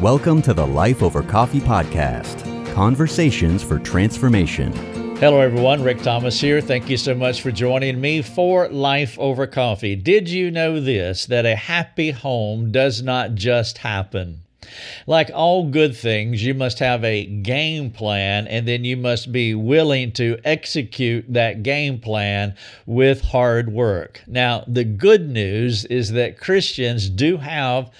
Welcome to the Life Over Coffee podcast conversations for transformation. Hello, everyone. Rick Thomas here. Thank you so much for joining me for Life Over Coffee. Did you know this that a happy home does not just happen? Like all good things, you must have a game plan and then you must be willing to execute that game plan with hard work. Now, the good news is that Christians do have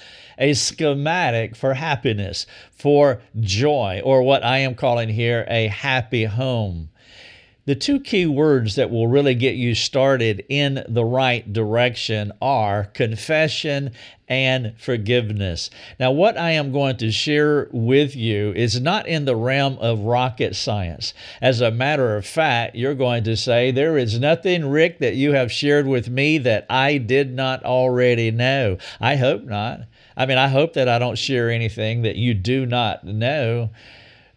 a schematic for happiness, for joy, or what I am calling here a happy home. The two key words that will really get you started in the right direction are confession and forgiveness. Now, what I am going to share with you is not in the realm of rocket science. As a matter of fact, you're going to say, There is nothing, Rick, that you have shared with me that I did not already know. I hope not. I mean, I hope that I don't share anything that you do not know.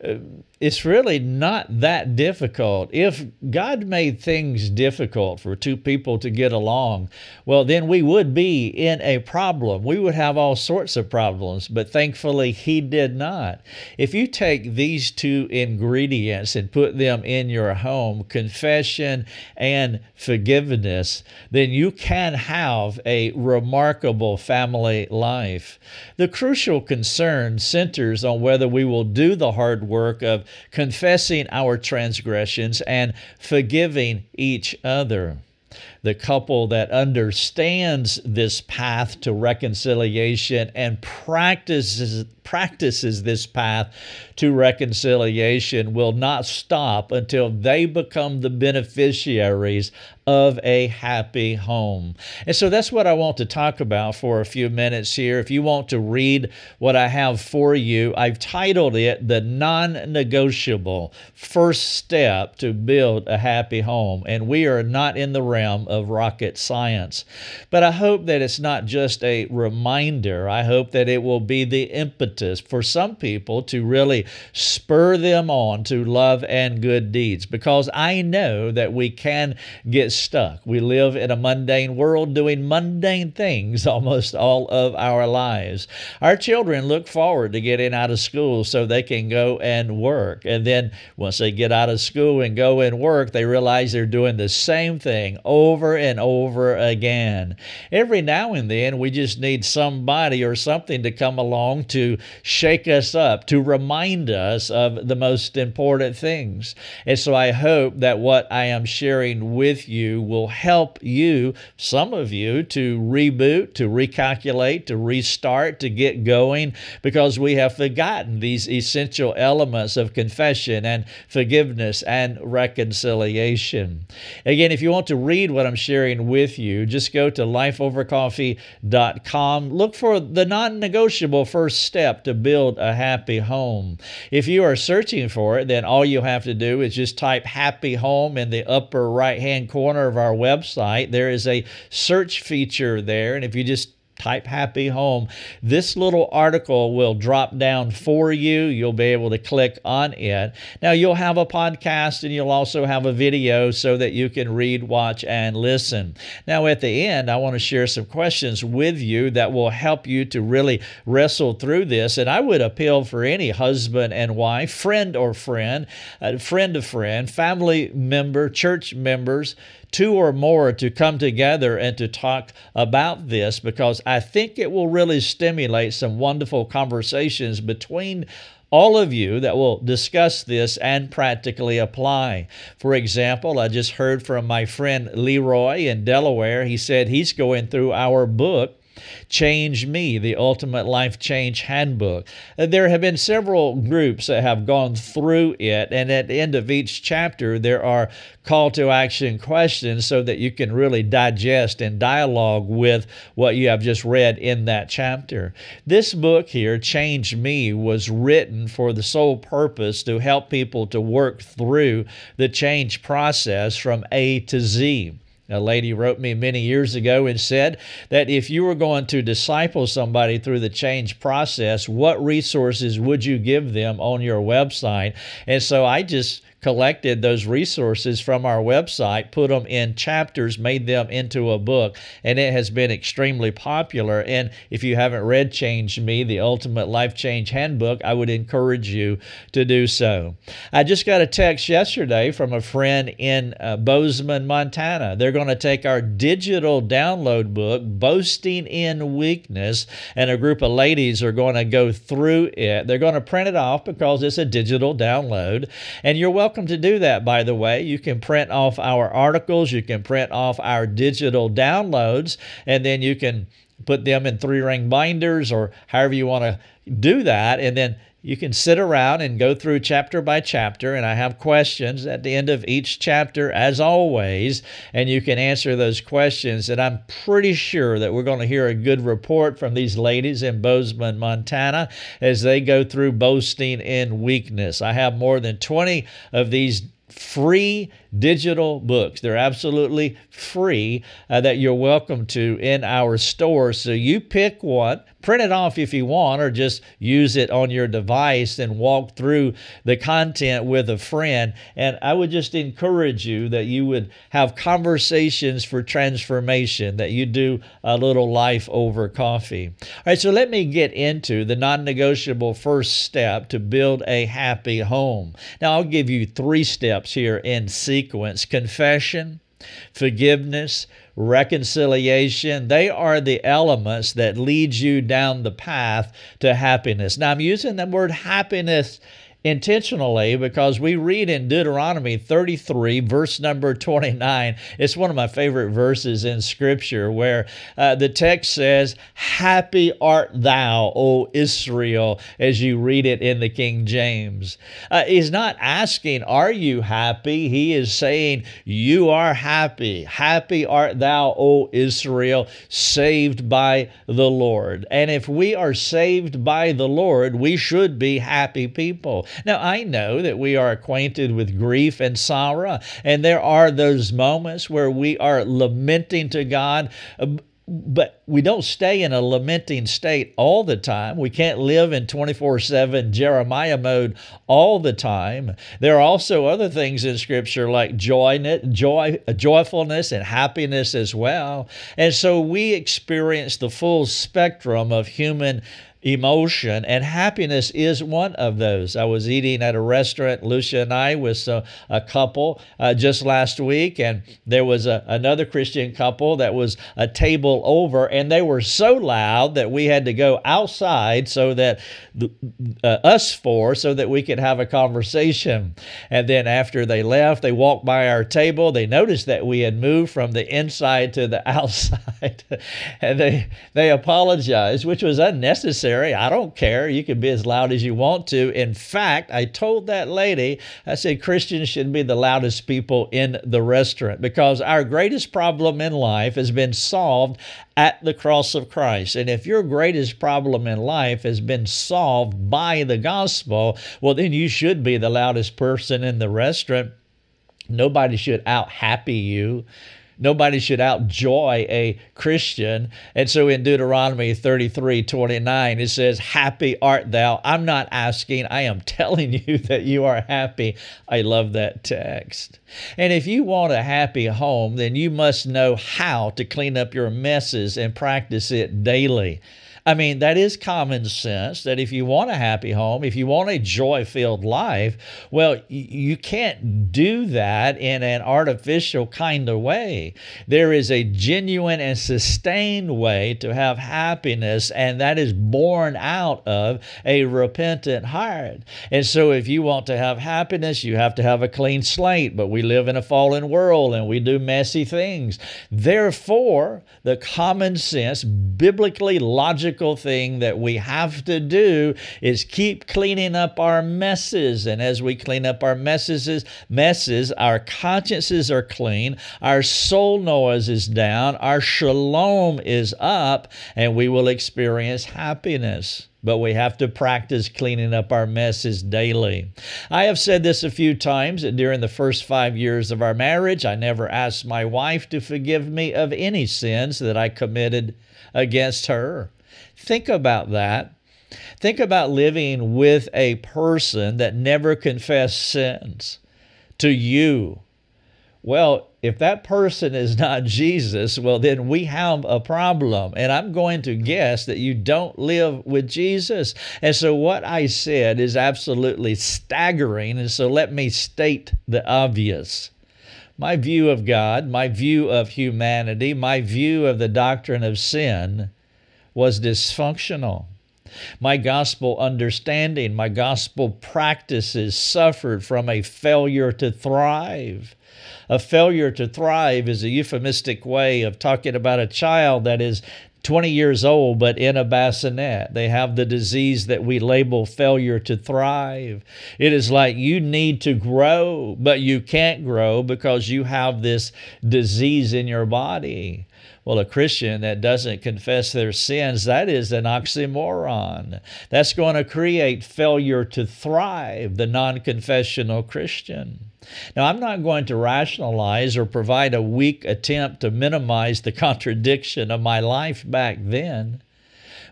Uh, It's really not that difficult. If God made things difficult for two people to get along, well, then we would be in a problem. We would have all sorts of problems, but thankfully, He did not. If you take these two ingredients and put them in your home, confession and forgiveness, then you can have a remarkable family life. The crucial concern centers on whether we will do the hard work of confessing our transgressions and forgiving each other. The couple that understands this path to reconciliation and practices practices this path to reconciliation will not stop until they become the beneficiaries of a happy home. And so that's what I want to talk about for a few minutes here. If you want to read what I have for you, I've titled it The Non Negotiable First Step to Build a Happy Home. And we are not in the realm of rocket science. But I hope that it's not just a reminder, I hope that it will be the impetus for some people to really spur them on to love and good deeds because I know that we can get stuck. We live in a mundane world doing mundane things almost all of our lives. Our children look forward to getting out of school so they can go and work. And then once they get out of school and go and work, they realize they're doing the same thing over and over again. Every now and then, we just need somebody or something to come along to shake us up, to remind us of the most important things. And so I hope that what I am sharing with you will help you, some of you, to reboot, to recalculate, to restart, to get going, because we have forgotten these essential elements of confession and forgiveness and reconciliation. Again, if you want to read what I'm sharing with you, just go to lifeovercoffee.com. Look for the non negotiable first step to build a happy home. If you are searching for it, then all you have to do is just type happy home in the upper right hand corner of our website. There is a search feature there. And if you just type happy home. This little article will drop down for you. You'll be able to click on it. Now, you'll have a podcast and you'll also have a video so that you can read, watch, and listen. Now, at the end, I want to share some questions with you that will help you to really wrestle through this. And I would appeal for any husband and wife, friend or friend, uh, friend of friend, family member, church members two or more to come together and to talk about this because I think it will really stimulate some wonderful conversations between all of you that will discuss this and practically apply. For example, I just heard from my friend Leroy in Delaware. He said he's going through our book Change Me, the Ultimate Life Change Handbook. Uh, there have been several groups that have gone through it, and at the end of each chapter, there are call to action questions so that you can really digest and dialogue with what you have just read in that chapter. This book here, Change Me, was written for the sole purpose to help people to work through the change process from A to Z. A lady wrote me many years ago and said that if you were going to disciple somebody through the change process, what resources would you give them on your website? And so I just collected those resources from our website, put them in chapters, made them into a book, and it has been extremely popular. And if you haven't read Change Me, the Ultimate Life Change Handbook, I would encourage you to do so. I just got a text yesterday from a friend in uh, Bozeman, Montana. They're going to take our digital download book, Boasting in Weakness, and a group of ladies are going to go through it. They're going to print it off because it's a digital download. And you're welcome to do that, by the way. You can print off our articles, you can print off our digital downloads, and then you can put them in three ring binders or however you want to do that. And then you can sit around and go through chapter by chapter, and I have questions at the end of each chapter, as always, and you can answer those questions. And I'm pretty sure that we're going to hear a good report from these ladies in Bozeman, Montana, as they go through boasting in weakness. I have more than 20 of these free digital books. They're absolutely free uh, that you're welcome to in our store. So you pick one, print it off if you want, or just use it on your device and walk through the content with a friend. And I would just encourage you that you would have conversations for transformation, that you do a little life over coffee. All right, so let me get into the non negotiable first step to build a happy home. Now, I'll give you three steps here in sequence sequence confession, forgiveness, reconciliation. They are the elements that lead you down the path to happiness. Now, I'm using the word happiness intentionally because we read in Deuteronomy 33, verse number 29. It's one of my favorite verses in Scripture where uh, the text says, Happy art thou, O Israel, as you read it in the King James. Uh, he's not asking, Are you happy? He is saying, You are happy. Happy art thou, O Israel, saved by the Lord. And if we are saved by the Lord, we should be happy people. Now, I know that we are acquainted with grief and sorrow, and there are those moments where we are lamenting to God uh, but we don't stay in a lamenting state all the time. We can't live in 24 7 Jeremiah mode all the time. There are also other things in Scripture like joy, joy, joyfulness and happiness as well. And so we experience the full spectrum of human emotion, and happiness is one of those. I was eating at a restaurant, Lucia and I, with a, couple uh, just last week, and there was a, another Christian couple that was a table over, and they were so loud that we had to go outside so that uh, us four, so that we could have a conversation. And then after they left, they walked by our table. They noticed that we had moved from the inside to the outside, and they they apologized, which was unnecessary necessary. I don't care. You can be as loud as you want to. In fact, I told that lady, I said, Christians should be the loudest people in the restaurant because our greatest problem in life has been solved at the cross of Christ. And if your greatest problem in life has been solved by the gospel, well, then you should be the loudest person in the restaurant. Nobody should out happy you. Nobody should outjoy a Christian. And so in Deuteronomy 33 29, it says, Happy art thou. I'm not asking, I am telling you that you are happy. I love that text. And if you want a happy home, then you must know how to clean up your messes and practice it daily. I mean, that is common sense that if you want a happy home, if you want a joy filled life, well, you can't do that in an artificial kind of way. There is a genuine and sustained way to have happiness, and that is born out of a repentant heart. And so, if you want to have happiness, you have to have a clean slate, but we live in a fallen world and we do messy things. Therefore, the common sense, biblically logical, thing that we have to do is keep cleaning up our messes. And as we clean up our messes, messes, our consciences are clean, our soul noise is down, our shalom is up, and we will experience happiness but we have to practice cleaning up our messes daily. I have said this a few times that during the first five years of our marriage, I never asked my wife to forgive me of any sins that I committed against her. Think about that. Think about living with a person that never confessed sins. to you. Well, if that person is not Jesus, well, then we have a problem. And I'm going to guess that you don't live with Jesus. And so what I said is absolutely staggering. And so let me state the obvious. My view of God, my view of humanity, my view of the doctrine of sin was dysfunctional. My gospel understanding, my gospel practices suffered from a failure to thrive. A failure to thrive is a euphemistic way of talking about a child that is 20 years old but in a bassinet. They have the disease that we label failure to thrive. It is like you need to grow, but you can't grow because you have this disease in your body. Well, a Christian that doesn't confess their sins, that is an oxymoron. That's going to create failure to thrive, the non confessional Christian. Now, I'm not going to rationalize or provide a weak attempt to minimize the contradiction of my life back then.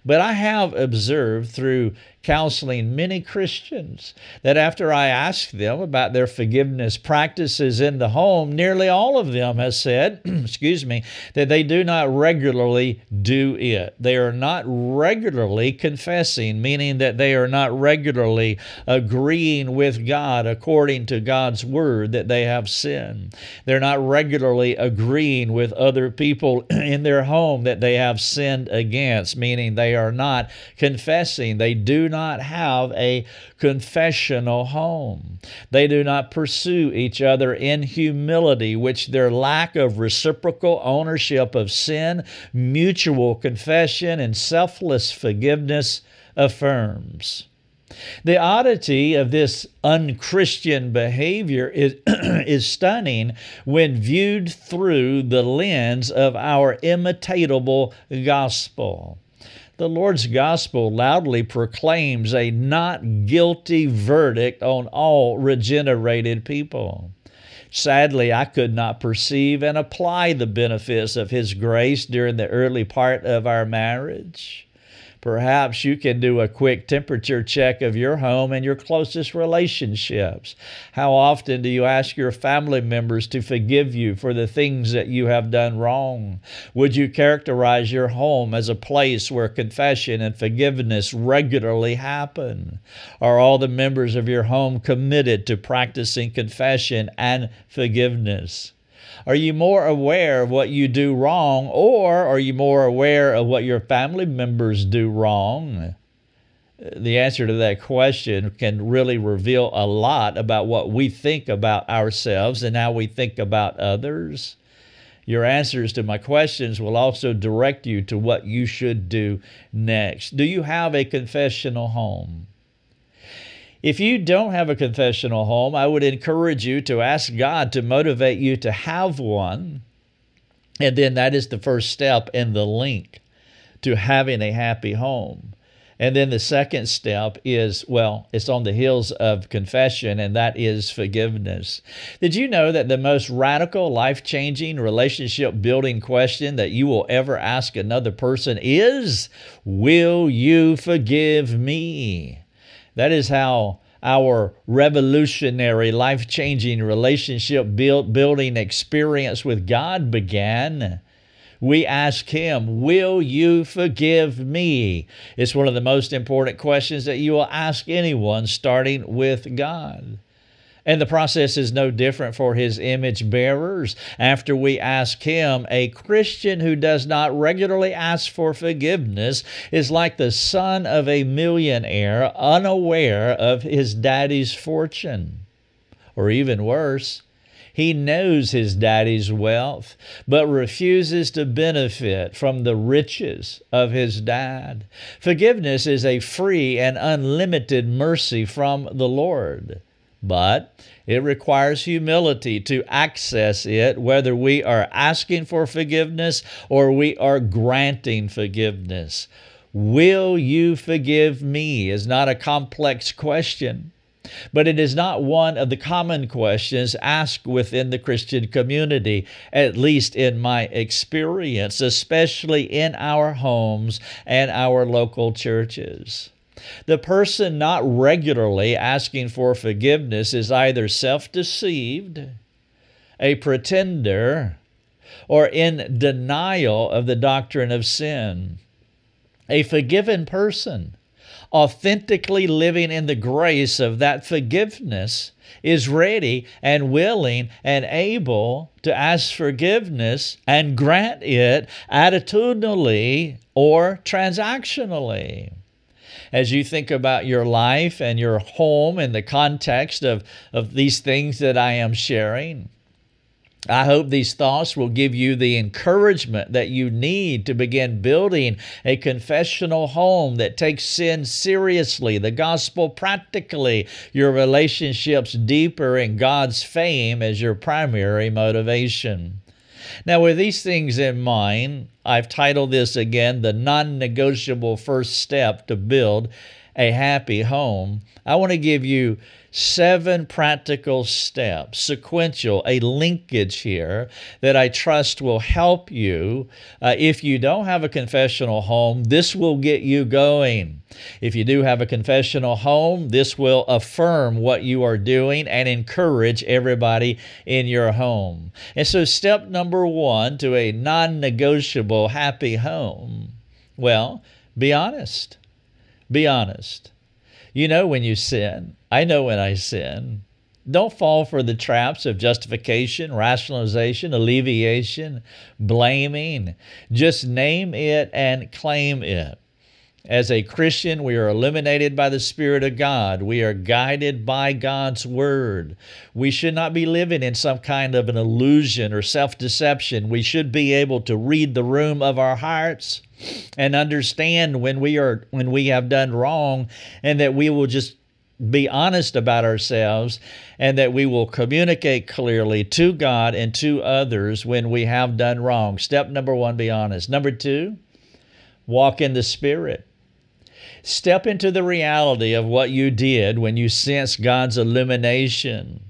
But I have observed through counseling many Christians that after I asked them about their forgiveness practices in the home, nearly all of them has said, excuse me, that they do not regularly do it. They are not regularly confessing, meaning that they are not regularly agreeing with God according to God's word that they have sinned. They're not regularly agreeing with other people in their home that they have sinned against, meaning they are not confessing. They do not have a confessional home. They do not pursue each other in humility, which their lack of reciprocal ownership of sin, mutual confession, and selfless forgiveness affirms. The oddity of this unchristian behavior is, is stunning when viewed through the lens of our imitatable gospel the Lord's gospel loudly proclaims a not guilty verdict on all regenerated people. Sadly, I could not perceive and apply the benefits of His grace during the early part of our marriage. Perhaps you can do a quick temperature check of your home and your closest relationships. How often do you ask your family members to forgive you for the things that you have done wrong? Would you characterize your home as a place where confession and forgiveness regularly happen? Are all the members of your home committed to practicing confession and forgiveness? Are you more aware of what you do wrong, or are you more aware of what your family members do wrong? The answer to that question can really reveal a lot about what we think about ourselves and how we think about others. Your answers to my questions will also direct you to what you should do next. Do you have a confessional home? If you don't have a confessional home, I would encourage you to ask God to motivate you to have one. And then that is the first step in the link to having a happy home. And then the second step is, well, it's on the heels of confession, and that is forgiveness. Did you know that the most radical, life changing, relationship building question that you will ever ask another person is, Will you forgive me? That is how our revolutionary, life changing relationship build, building experience with God began. We ask Him, Will you forgive me? It's one of the most important questions that you will ask anyone, starting with God. And the process is no different for his image bearers. After we ask him, a Christian who does not regularly ask for forgiveness is like the son of a millionaire unaware of his daddy's fortune. Or even worse, he knows his daddy's wealth, but refuses to benefit from the riches of his dad. Forgiveness is a free and unlimited mercy from the Lord but it requires humility to access it, whether we are asking for forgiveness or we are granting forgiveness. Will you forgive me? is not a complex question, but it is not one of the common questions asked within the Christian community, at least in my experience, especially in our homes and our local churches. The person not regularly asking for forgiveness is either self deceived, a pretender, or in denial of the doctrine of sin. A forgiven person, authentically living in the grace of that forgiveness, is ready and willing and able to ask forgiveness and grant it attitudinally or transactionally as you think about your life and your home in the context of, of these things that I am sharing. I hope these thoughts will give you the encouragement that you need to begin building a confessional home that takes sin seriously, the gospel practically, your relationships deeper, and God's fame as your primary motivation. Now, with these things in mind, I've titled this again the non negotiable first step to build a happy home. I want to give you seven practical steps, sequential, a linkage here that I trust will help you. Uh, if you don't have a confessional home, this will get you going. If you do have a confessional home, this will affirm what you are doing and encourage everybody in your home. And so, step number one to a non negotiable happy home well, be honest. Be honest. You know when you sin. I know when I sin. Don't fall for the traps of justification, rationalization, alleviation, blaming. Just name it and claim it. As a Christian, we are illuminated by the Spirit of God. We are guided by God's Word. We should not be living in some kind of an illusion or self deception. We should be able to read the room of our hearts and understand when we are when we have done wrong and that we will just be honest about ourselves and that we will communicate clearly to God and to others when we have done wrong. Step number 1 be honest. Number 2, walk in the spirit. Step into the reality of what you did when you sense God's illumination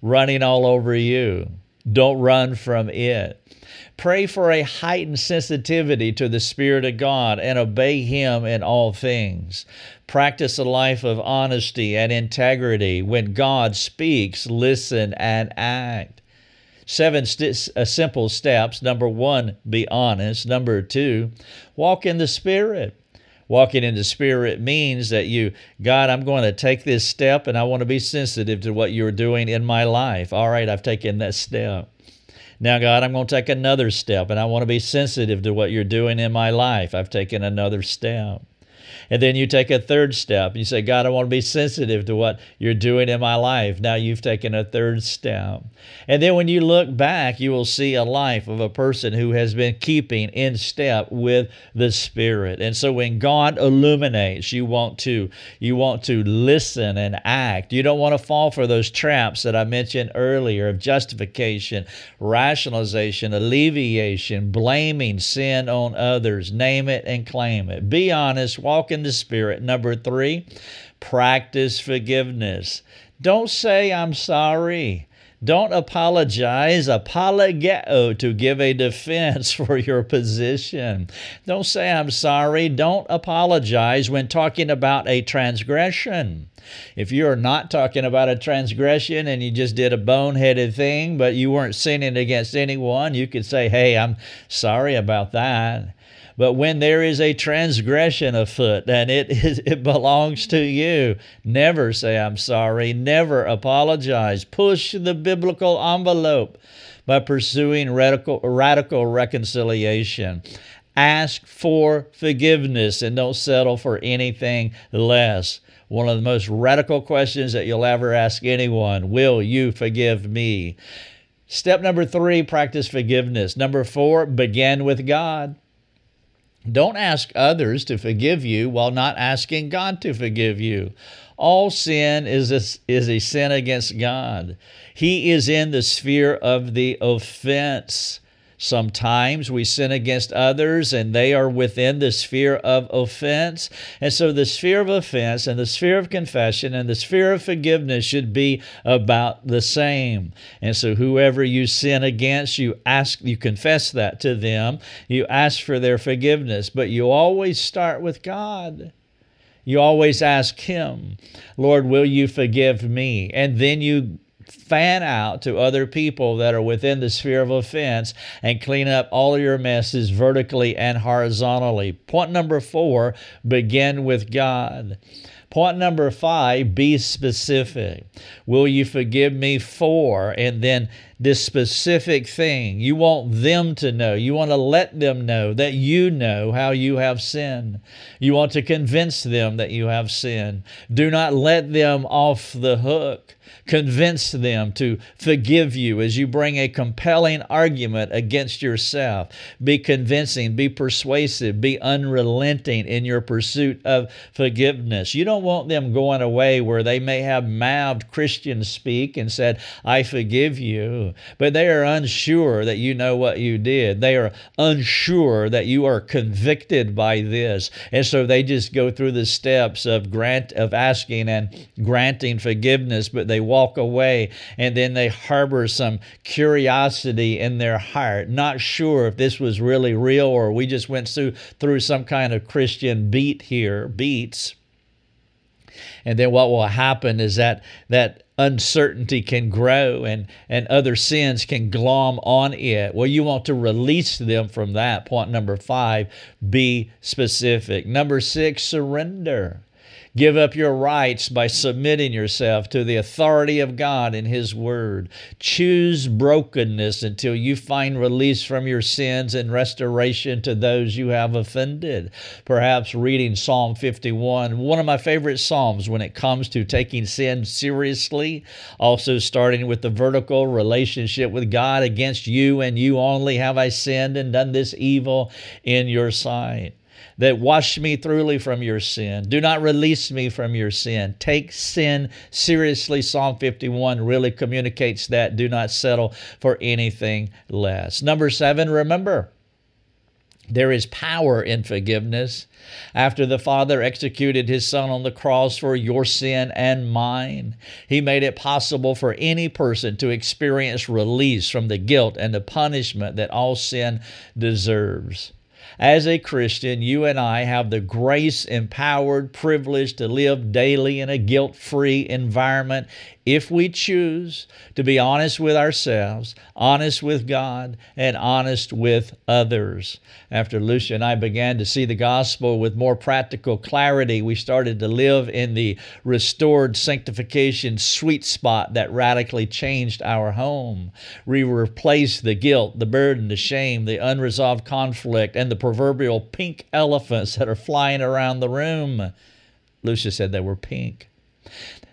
running all over you. Don't run from it. Pray for a heightened sensitivity to the Spirit of God and obey Him in all things. Practice a life of honesty and integrity. When God speaks, listen and act. Seven st- uh, simple steps. Number one, be honest. Number two, walk in the Spirit. Walking in the Spirit means that you, God, I'm going to take this step and I want to be sensitive to what you're doing in my life. All right, I've taken that step. Now, God, I'm going to take another step and I want to be sensitive to what you're doing in my life. I've taken another step. And then you take a third step. You say, God, I want to be sensitive to what you're doing in my life. Now you've taken a third step. And then when you look back, you will see a life of a person who has been keeping in step with the Spirit. And so when God illuminates, you want to you want to listen and act. You don't want to fall for those traps that I mentioned earlier of justification, rationalization, alleviation, blaming sin on others. Name it and claim it. Be honest, walk in the Spirit. Number three, practice forgiveness. Don't say, I'm sorry. Don't apologize. Apologeo to give a defense for your position. Don't say, I'm sorry. Don't apologize when talking about a transgression. If you're not talking about a transgression and you just did a boneheaded thing, but you weren't sinning against anyone, you could say, Hey, I'm sorry about that. But when there is a transgression afoot and it, it belongs to you, never say, I'm sorry, never apologize. Push the biblical envelope by pursuing radical, radical reconciliation. Ask for forgiveness and don't settle for anything less. One of the most radical questions that you'll ever ask anyone Will you forgive me? Step number three, practice forgiveness. Number four, begin with God. Don't ask others to forgive you while not asking God to forgive you. All sin is a, is a sin against God. He is in the sphere of the offense. Sometimes we sin against others and they are within the sphere of offense. And so the sphere of offense and the sphere of confession and the sphere of forgiveness should be about the same. And so whoever you sin against, you ask, you confess that to them, you ask for their forgiveness, but you always start with God. you always ask Him, Lord, will you forgive me? And then you fan out to other people that are within the sphere of offense and clean up all your messes vertically and horizontally. Point number four begin with God. Point number five, be specific. Will you forgive me for? And then this specific thing. You want them to know. You want to let them know that you know how you have sinned. You want to convince them that you have sinned. Do not let them off the hook. Convince them to forgive you as you bring a compelling argument against yourself. Be convincing, be persuasive, be unrelenting in your pursuit of forgiveness. You don't want them going away where they may have mouthed Christian speak and said, I forgive you, but they are unsure that you know what you did. They are unsure that you are convicted by this. And so they just go through the steps of grant of asking and granting forgiveness, but they walk away and then they harbor some curiosity in their heart, not sure if this was really real or we just went through, through some kind of Christian beat here, beats. And then what will happen is that that uncertainty can grow and, and other sins can glom on it. Well, you want to release them from that. Point number five, be specific. Number six, surrender. Give up your rights by submitting yourself to the authority of God and His Word. Choose brokenness until you find release from your sins and restoration to those you have offended. Perhaps reading Psalm 51, one of my favorite Psalms when it comes to taking sin seriously. Also, starting with the vertical relationship with God against you and you only have I sinned and done this evil in your sight that wash me thoroughly from your sin. Do not release me from your sin. Take sin seriously. Psalm 51 really communicates that. Do not settle for anything less. Number seven, remember. There is power in forgiveness. After the Father executed His Son on the cross for your sin and mine, He made it possible for any person to experience release from the guilt and the punishment that all sin deserves. As a Christian, you and I have the grace empowered privilege to live daily in a guilt free environment if we choose to be honest with ourselves, honest with God, and honest with others. After Lucia and I began to see the gospel with more practical clarity, we started to live in the restored sanctification sweet spot that radically changed our home. We replaced the guilt, the burden, the shame, the unresolved conflict, and the proverbial pink elephants that are flying around the room. Lucia said they were pink.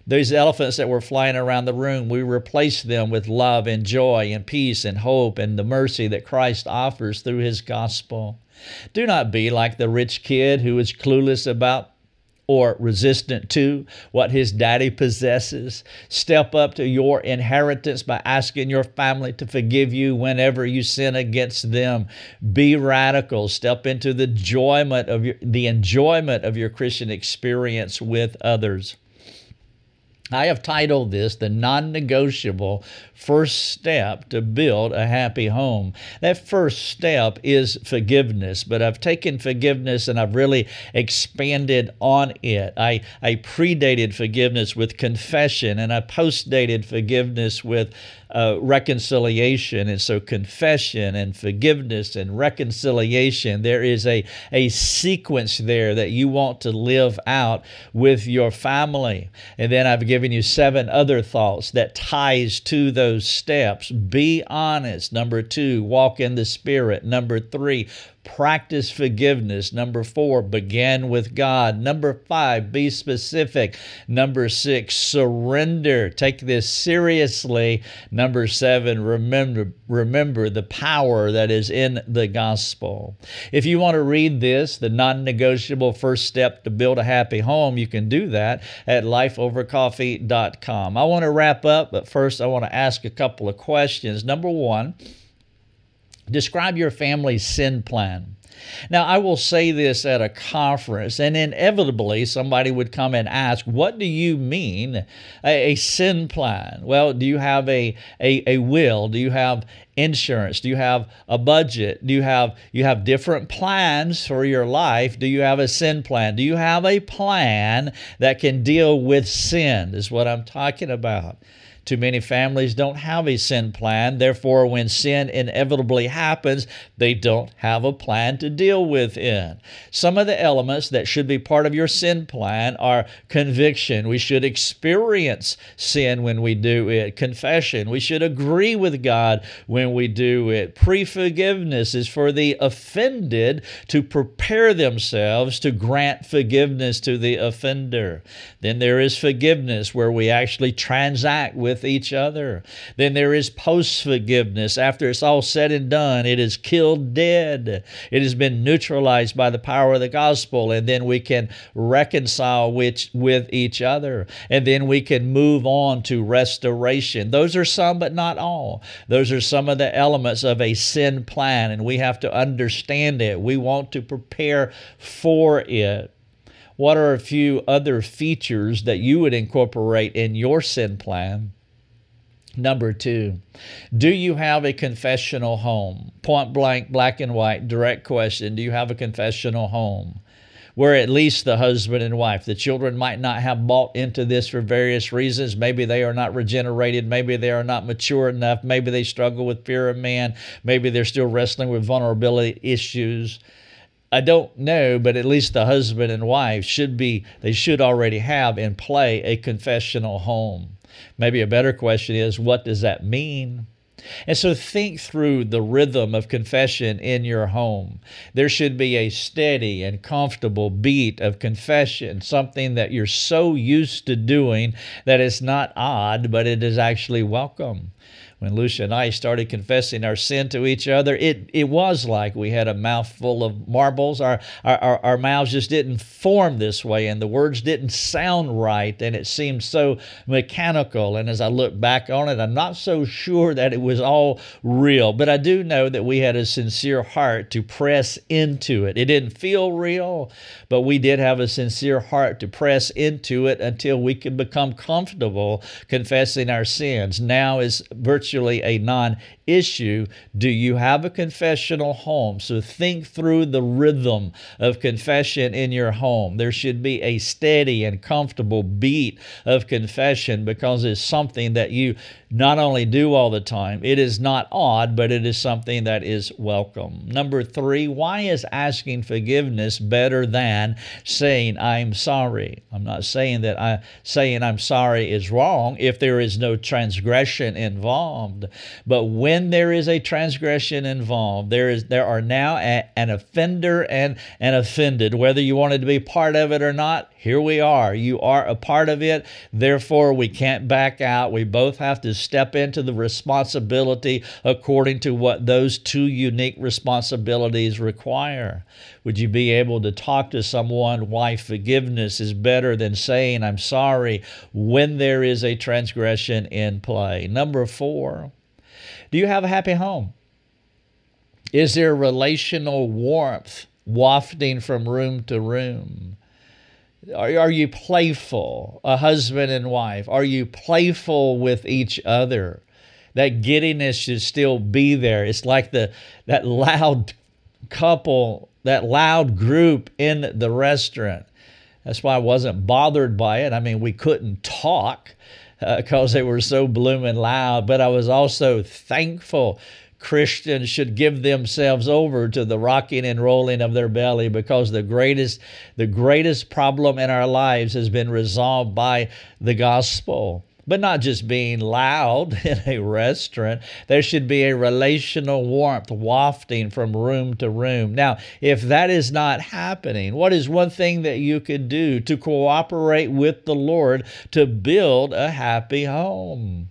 Those elephants that were flying around the room, we replace them with love and joy and peace and hope and the mercy that Christ offers through his gospel. Do not be like the rich kid who is clueless about or resistant to what his daddy possesses. Step up to your inheritance by asking your family to forgive you whenever you sin against them. Be radical. Step into the enjoyment of your, the enjoyment of your Christian experience with others. I have titled this the non negotiable first step to build a happy home. That first step is forgiveness, but I've taken forgiveness and I've really expanded on it. I, I predated forgiveness with confession and I postdated forgiveness with uh, reconciliation. And so, confession and forgiveness and reconciliation, there is a, a sequence there that you want to live out with your family. And then I've given you seven other thoughts that ties to those steps. Be honest. Number two, walk in the Spirit. Number three, practice forgiveness. Number four, begin with God. Number five, be specific. Number six, surrender. Take this seriously. Number seven, remember, remember the power that is in the gospel. If you want to read this, the non negotiable first step to build a happy home, you can do that at lifeovercoffee.com. I want to wrap up, but first I want to ask a couple of questions. Number one, Describe your family's sin plan. Now, I will say this at a conference, and inevitably somebody would come and ask, What do you mean a, a sin plan? Well, do you have a, a, a will? Do you have insurance? Do you have a budget? Do you have you have different plans for your life? Do you have a sin plan? Do you have a plan that can deal with sin? Is what I'm talking about. Too many families don't have a sin plan. Therefore, when sin inevitably happens, they don't have a plan to deal with it. Some of the elements that should be part of your sin plan are conviction. We should experience sin when we do it, confession. We should agree with God when we do it. Pre forgiveness is for the offended to prepare themselves to grant forgiveness to the offender. Then there is forgiveness where we actually transact with with each other. Then there is post forgiveness. After it's all said and done, it is killed dead. It has been neutralized by the power of the gospel, and then we can reconcile with, with each other. And then we can move on to restoration. Those are some, but not all. Those are some of the elements of a sin plan, and we have to understand it. We want to prepare for it. What are a few other features that you would incorporate in your sin plan? Number two, do you have a confessional home? Point blank, black and white, direct question. Do you have a confessional home? Where at least the husband and wife, the children might not have bought into this for various reasons. Maybe they are not regenerated. Maybe they are not mature enough. Maybe they struggle with fear of man. Maybe they're still wrestling with vulnerability issues. I don't know, but at least the husband and wife should be, they should already have in play a confessional home. Maybe a better question is what does that mean? And so think through the rhythm of confession in your home. There should be a steady and comfortable beat of confession, something that you're so used to doing that it's not odd, but it is actually welcome when Lucia and I started confessing our sin to each other, it, it was like we had a mouthful of marbles. Our, our, our, our mouths just didn't form this way, and the words didn't sound right, and it seemed so mechanical. And as I look back on it, I'm not so sure that it was all real, but I do know that we had a sincere heart to press into it. It didn't feel real, but we did have a sincere heart to press into it until we could become comfortable confessing our sins. Now is virtually virtually a non issue. Do you have a confessional home? So think through the rhythm of confession in your home. There should be a steady and comfortable beat of confession because it's something that you not only do all the time, it is not odd, but it is something that is welcome. Number three, why is asking forgiveness better than saying I'm sorry? I'm not saying that I saying I'm sorry is wrong if there is no transgression involved. But when there is a transgression involved, there is there are now a, an offender and an offended, whether you wanted to be part of it or not here we are. You are a part of it. Therefore, we can't back out. We both have to step into the responsibility according to what those two unique responsibilities require. Would you be able to talk to someone why forgiveness is better than saying, I'm sorry, when there is a transgression in play? Number four, do you have a happy home? Is there relational warmth wafting from room to room? Are, are you playful, a husband and wife? Are you playful with each other? That giddiness should still be there. It's like the that loud couple, that loud group in the restaurant. That's why I wasn't bothered by it. I mean, we couldn't talk because uh, they were so blooming loud, but I was also thankful Christians should give themselves over to the rocking and rolling of their belly because the greatest the greatest problem in our lives has been resolved by the gospel but not just being loud in a restaurant. There should be a relational warmth wafting from room to room. Now, if that is not happening, what is one thing that you could do to cooperate with the Lord to build a happy home?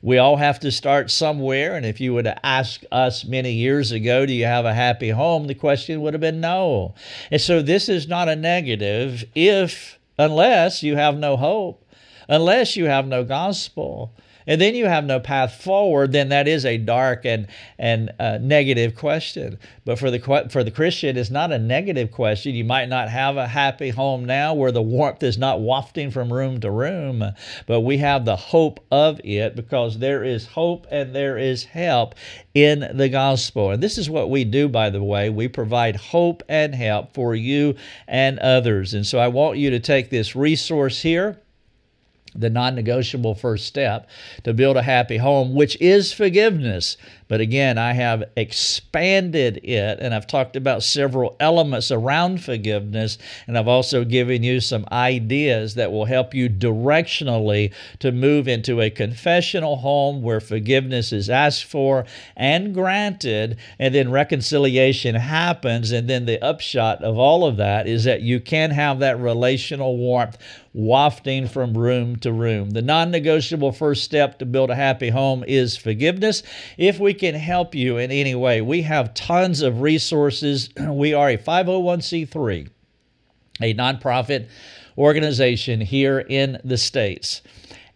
We all have to start somewhere. And if you would have asked us many years ago, do you have a happy home? The question would have been no. And so this is not a negative if, unless you have no hope, unless you have no gospel. and then you have no path forward, then that is a dark and and uh, negative question. But for the for the Christian, it's not a negative question. You might not have a happy home now where the warmth is not wafting from room to room, but we have the hope of it because there is hope and there is help in the gospel. And this is what we do, by the way. We provide hope and help for you and others. And so I want you to take this resource here the non negotiable first step to build a happy home, which is forgiveness. But again, I have expanded it and I've talked about several elements around forgiveness. And I've also given you some ideas that will help you directionally to move into a confessional home where forgiveness is asked for and granted, and then reconciliation happens. And then the upshot of all of that is that you can have that relational warmth wafting from room to room. The non negotiable first step to build a happy home is forgiveness. If we can help you in any way, we have tons of resources. We are a 501c3, a nonprofit organization here in the States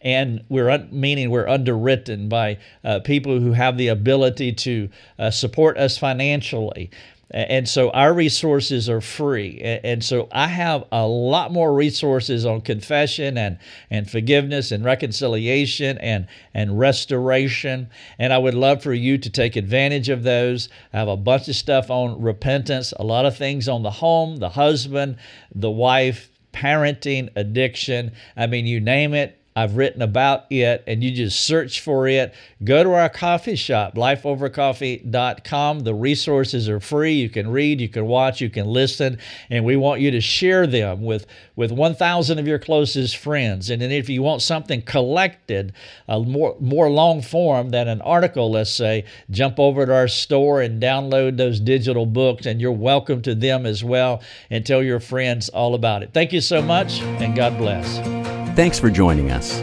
and we're un- meaning we're underwritten by uh, people who have the ability to uh, support us financially. And so our resources are free. And so I have a lot more resources on confession and, and forgiveness and reconciliation and, and restoration. And I would love for you to take advantage of those. I have a bunch of stuff on repentance, a lot of things on the home, the husband, the wife, parenting, addiction. I mean, you name it, I've written about it, and you just search for it. Go to our coffee shop, lifeovercoffee.com. The resources are free. You can read, you can watch, you can listen, and we want you to share them with, with 1,000 of your closest friends. And then if you want something collected, a more, more long form than an article, let's say, jump over to our store and download those digital books, and you're welcome to them as well, and tell your friends all about it. Thank you so much, and God bless. Thanks for joining us.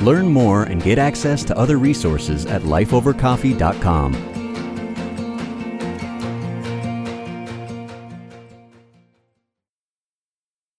Learn more and get access to other resources at lifeovercoffee.com.